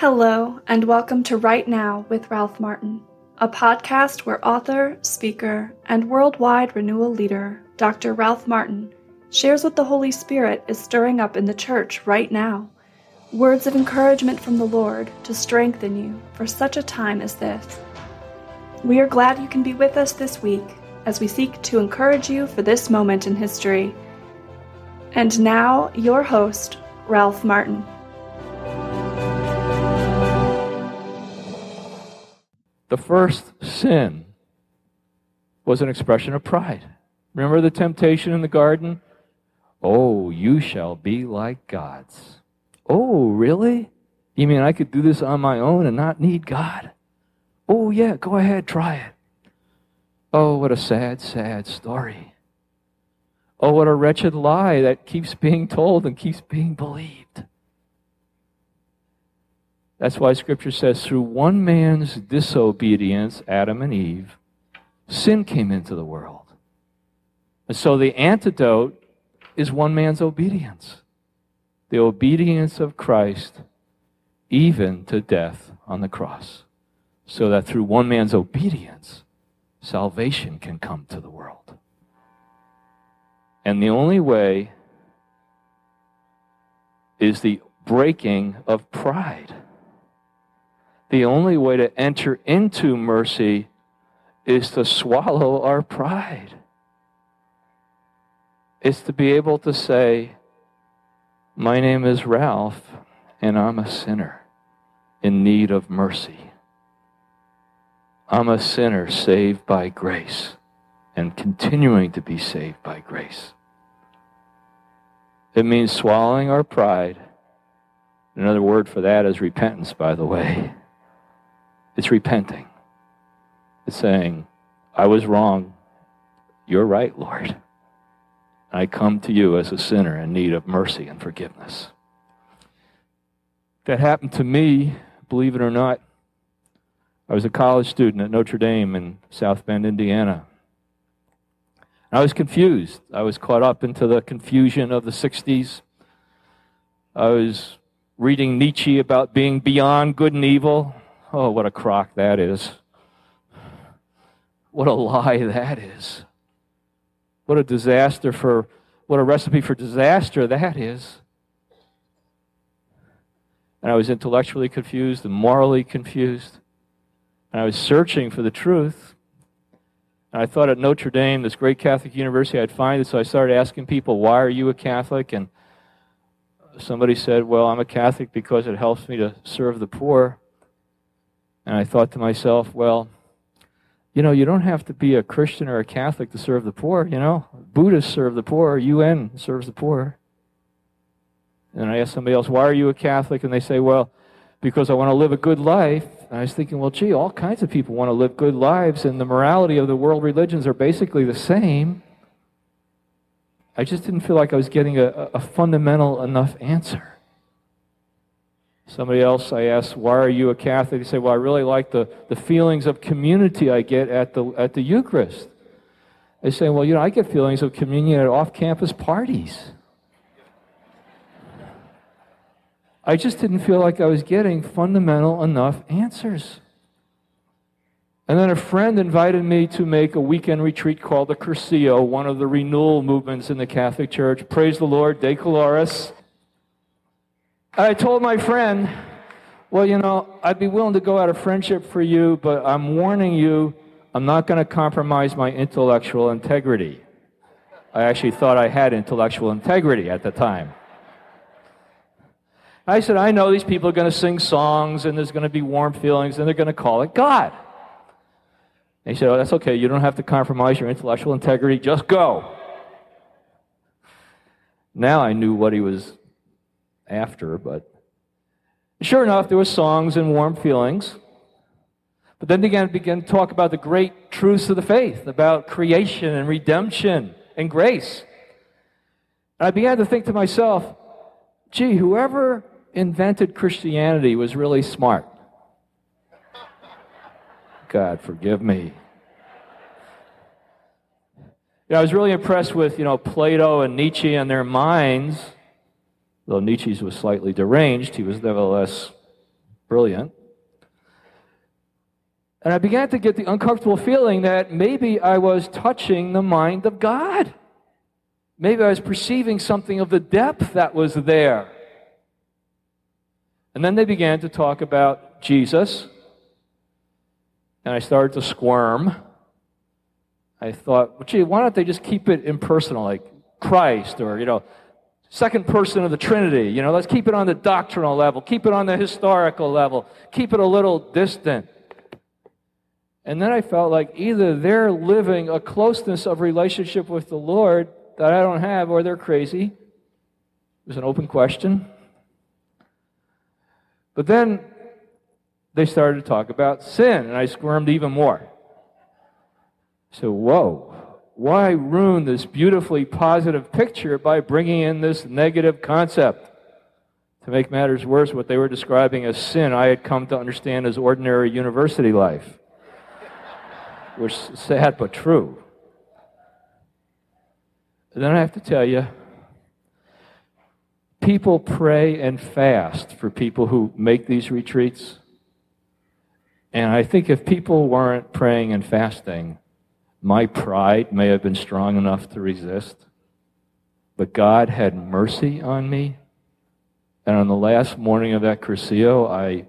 Hello, and welcome to Right Now with Ralph Martin, a podcast where author, speaker, and worldwide renewal leader Dr. Ralph Martin shares what the Holy Spirit is stirring up in the church right now. Words of encouragement from the Lord to strengthen you for such a time as this. We are glad you can be with us this week as we seek to encourage you for this moment in history. And now, your host, Ralph Martin. The first sin was an expression of pride. Remember the temptation in the garden? Oh, you shall be like gods. Oh, really? You mean I could do this on my own and not need God? Oh, yeah, go ahead, try it. Oh, what a sad, sad story. Oh, what a wretched lie that keeps being told and keeps being believed. That's why Scripture says, through one man's disobedience, Adam and Eve, sin came into the world. And so the antidote is one man's obedience the obedience of Christ, even to death on the cross, so that through one man's obedience, salvation can come to the world. And the only way is the breaking of pride the only way to enter into mercy is to swallow our pride. It's to be able to say, My name is Ralph, and I'm a sinner in need of mercy. I'm a sinner saved by grace and continuing to be saved by grace. It means swallowing our pride. Another word for that is repentance, by the way. It's repenting. It's saying, I was wrong. You're right, Lord. I come to you as a sinner in need of mercy and forgiveness. That happened to me, believe it or not. I was a college student at Notre Dame in South Bend, Indiana. I was confused. I was caught up into the confusion of the 60s. I was reading Nietzsche about being beyond good and evil. Oh, what a crock that is. What a lie that is. What a disaster for, what a recipe for disaster that is. And I was intellectually confused and morally confused. And I was searching for the truth. And I thought at Notre Dame, this great Catholic university, I'd find it. So I started asking people, why are you a Catholic? And somebody said, well, I'm a Catholic because it helps me to serve the poor. And I thought to myself, well, you know, you don't have to be a Christian or a Catholic to serve the poor, you know. Buddhists serve the poor, UN serves the poor. And I asked somebody else, why are you a Catholic? And they say, well, because I want to live a good life. And I was thinking, well, gee, all kinds of people want to live good lives, and the morality of the world religions are basically the same. I just didn't feel like I was getting a, a fundamental enough answer. Somebody else, I asked, why are you a Catholic? They say, well, I really like the, the feelings of community I get at the, at the Eucharist. They say, well, you know, I get feelings of communion at off campus parties. I just didn't feel like I was getting fundamental enough answers. And then a friend invited me to make a weekend retreat called the Cursillo, one of the renewal movements in the Catholic Church. Praise the Lord, De Colores. I told my friend, well, you know, I'd be willing to go out of friendship for you, but I'm warning you, I'm not going to compromise my intellectual integrity. I actually thought I had intellectual integrity at the time. I said, I know these people are going to sing songs and there's going to be warm feelings and they're going to call it God. And he said, Oh, that's okay. You don't have to compromise your intellectual integrity. Just go. Now I knew what he was after, but sure enough, there were songs and warm feelings. But then began began to talk about the great truths of the faith, about creation and redemption and grace. And I began to think to myself, gee, whoever invented Christianity was really smart. God forgive me. You know, I was really impressed with, you know, Plato and Nietzsche and their minds Though Nietzsche's was slightly deranged, he was nevertheless brilliant. And I began to get the uncomfortable feeling that maybe I was touching the mind of God. Maybe I was perceiving something of the depth that was there. And then they began to talk about Jesus. And I started to squirm. I thought, well, gee, why don't they just keep it impersonal, like Christ or, you know, second person of the Trinity? You know, let's keep it on the doctrinal level, keep it on the historical level, keep it a little distant. And then I felt like either they're living a closeness of relationship with the Lord that I don't have, or they're crazy. It was an open question. But then they started to talk about sin, and I squirmed even more. So, whoa, why ruin this beautifully positive picture by bringing in this negative concept? To make matters worse, what they were describing as sin, I had come to understand as ordinary university life which is sad but true. And then I have to tell you, people pray and fast for people who make these retreats. And I think if people weren't praying and fasting, my pride may have been strong enough to resist. But God had mercy on me. And on the last morning of that Cursillo, I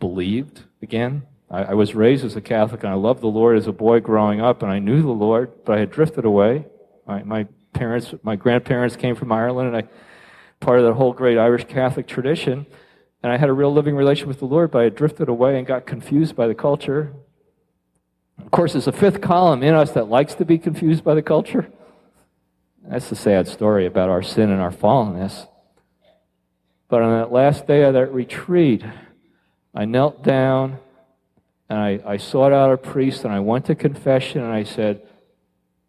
believed again. I, I, was raised as a Catholic and I loved the Lord as a boy growing up, and I knew the Lord, but I had drifted away. My, my parents, my grandparents came from Ireland, and I part of that whole great Irish Catholic tradition. And I had a real living relation with the Lord, but I drifted away and got confused by the culture. Of course, there's a fifth column in us that likes to be confused by the culture. That's the sad story about our sin and our fallenness. But on that last day of that retreat, I knelt down and I, I sought out a priest and I went to confession and I said,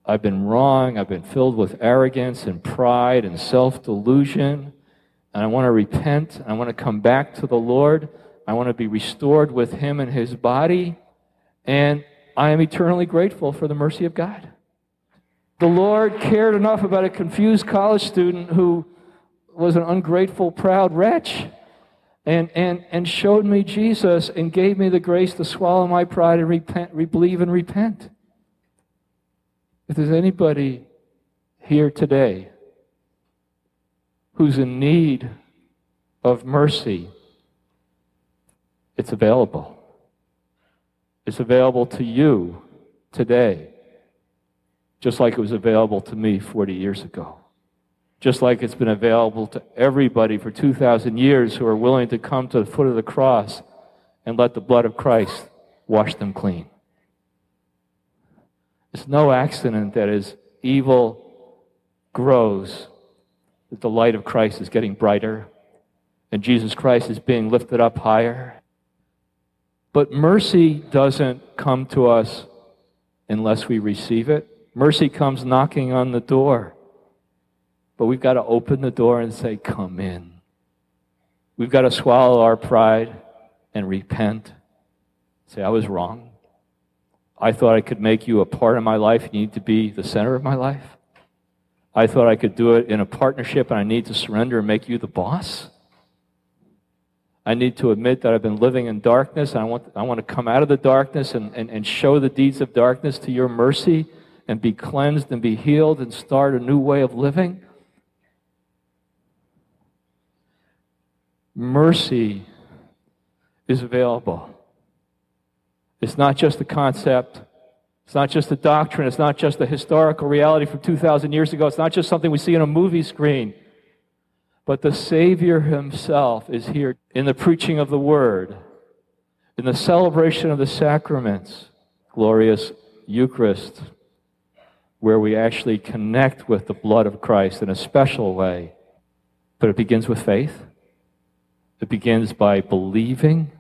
I've been wrong. I've been filled with arrogance and pride and self delusion. And I want to repent. I want to come back to the Lord. I want to be restored with Him and His body. And I am eternally grateful for the mercy of God. The Lord cared enough about a confused college student who was an ungrateful, proud wretch and, and, and showed me Jesus and gave me the grace to swallow my pride and repent, re- believe and repent. If there's anybody here today who's in need of mercy, it's available. It's available to you today, just like it was available to me 40 years ago just like it's been available to everybody for 2,000 years who are willing to come to the foot of the cross and let the blood of Christ wash them clean. It's no accident that as evil grows, that the light of Christ is getting brighter and Jesus Christ is being lifted up higher. But mercy doesn't come to us unless we receive it. Mercy comes knocking on the door. But we've got to open the door and say, Come in. We've got to swallow our pride and repent. Say, I was wrong. I thought I could make you a part of my life. You need to be the center of my life. I thought I could do it in a partnership and I need to surrender and make you the boss. I need to admit that I've been living in darkness I want, I want to come out of the darkness and, and, and show the deeds of darkness to your mercy and be cleansed and be healed and start a new way of living. mercy is available. It's not just a concept. It's not just a doctrine. It's not just a historical reality from 2,000 years ago. It's not just something we see on a movie screen. But the Savior Himself is here in the preaching of the Word, in the celebration of the sacraments, glorious Eucharist, where we actually connect with the blood of Christ in a special way. But it begins with faith. It begins by believing,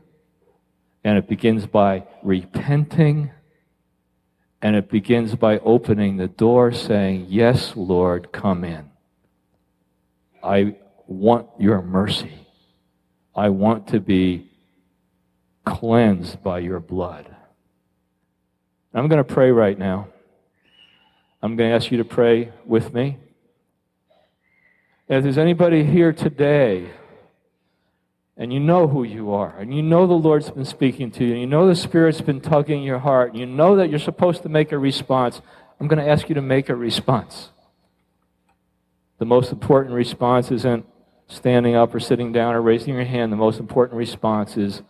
and it begins by repenting, and it begins by opening the door saying, Yes, Lord, come in. I want your mercy. I want to be cleansed by your blood. I'm going to pray right now. I'm going to ask you to pray with me. If there's anybody here today and you know who you are, and you know the Lord's been speaking to you, and you know the Spirit's been tugging your heart, and you know that you're supposed to make a response, I'm going to ask you to make a response. The most important response isn't standing up or sitting down or raising your hand. The most important response is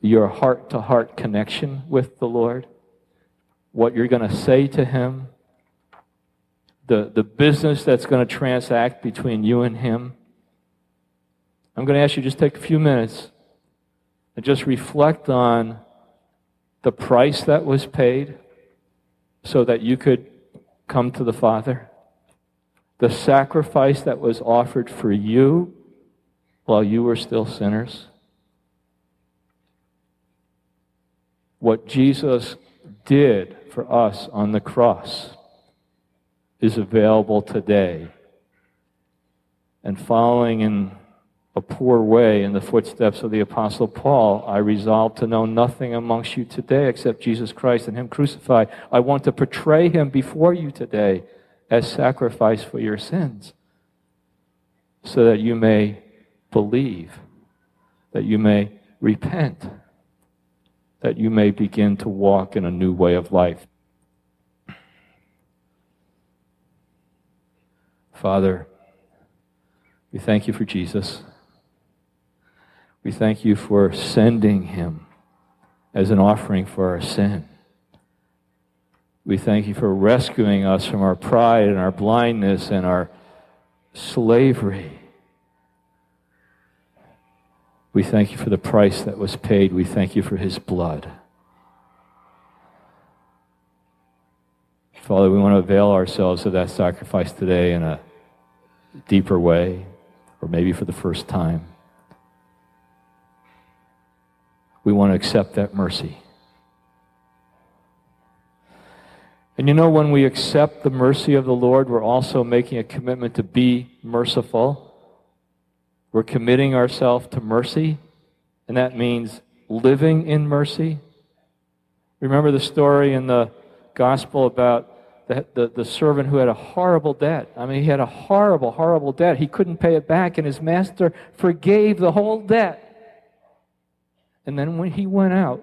your heart to heart connection with the Lord, what you're going to say to Him, the, the business that's going to transact between you and Him. I'm going to ask you just take a few minutes and just reflect on the price that was paid so that you could come to the Father, the sacrifice that was offered for you while you were still sinners. What Jesus did for us on the cross is available today. And following in a poor way in the footsteps of the Apostle Paul, I resolve to know nothing amongst you today except Jesus Christ and Him crucified. I want to portray Him before you today as sacrifice for your sins so that you may believe, that you may repent, that you may begin to walk in a new way of life. Father, we thank you for Jesus. We thank you for sending him as an offering for our sin. We thank you for rescuing us from our pride and our blindness and our slavery. We thank you for the price that was paid. We thank you for his blood. Father, we want to avail ourselves of that sacrifice today in a deeper way, or maybe for the first time. We want to accept that mercy. And you know, when we accept the mercy of the Lord, we're also making a commitment to be merciful. We're committing ourselves to mercy, and that means living in mercy. Remember the story in the gospel about the, the, the, servant who had a horrible debt. I mean, he had a horrible, horrible debt. He couldn't pay it back, and his master forgave the whole debt. And then when he went out,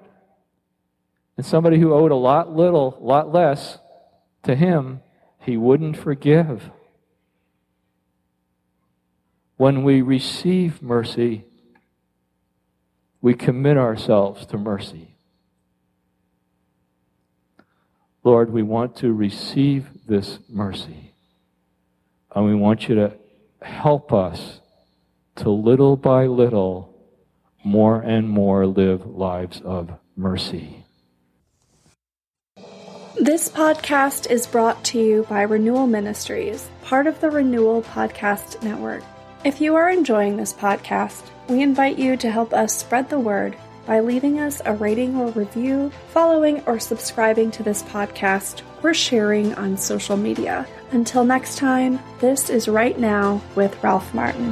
and somebody who owed a lot little, lot less to him, he wouldn't forgive. When we receive mercy, we commit ourselves to mercy. Lord, we want to receive this mercy. And we want you to help us to little by little, more and more live lives of mercy. This podcast is brought to you by Renewal Ministries, part of the Renewal Podcast Network. If you are enjoying this podcast, we invite you to help us spread the word by leaving us a rating or review, following or subscribing to this podcast, or sharing on social media. Until next time, this is Right Now with Ralph Martin.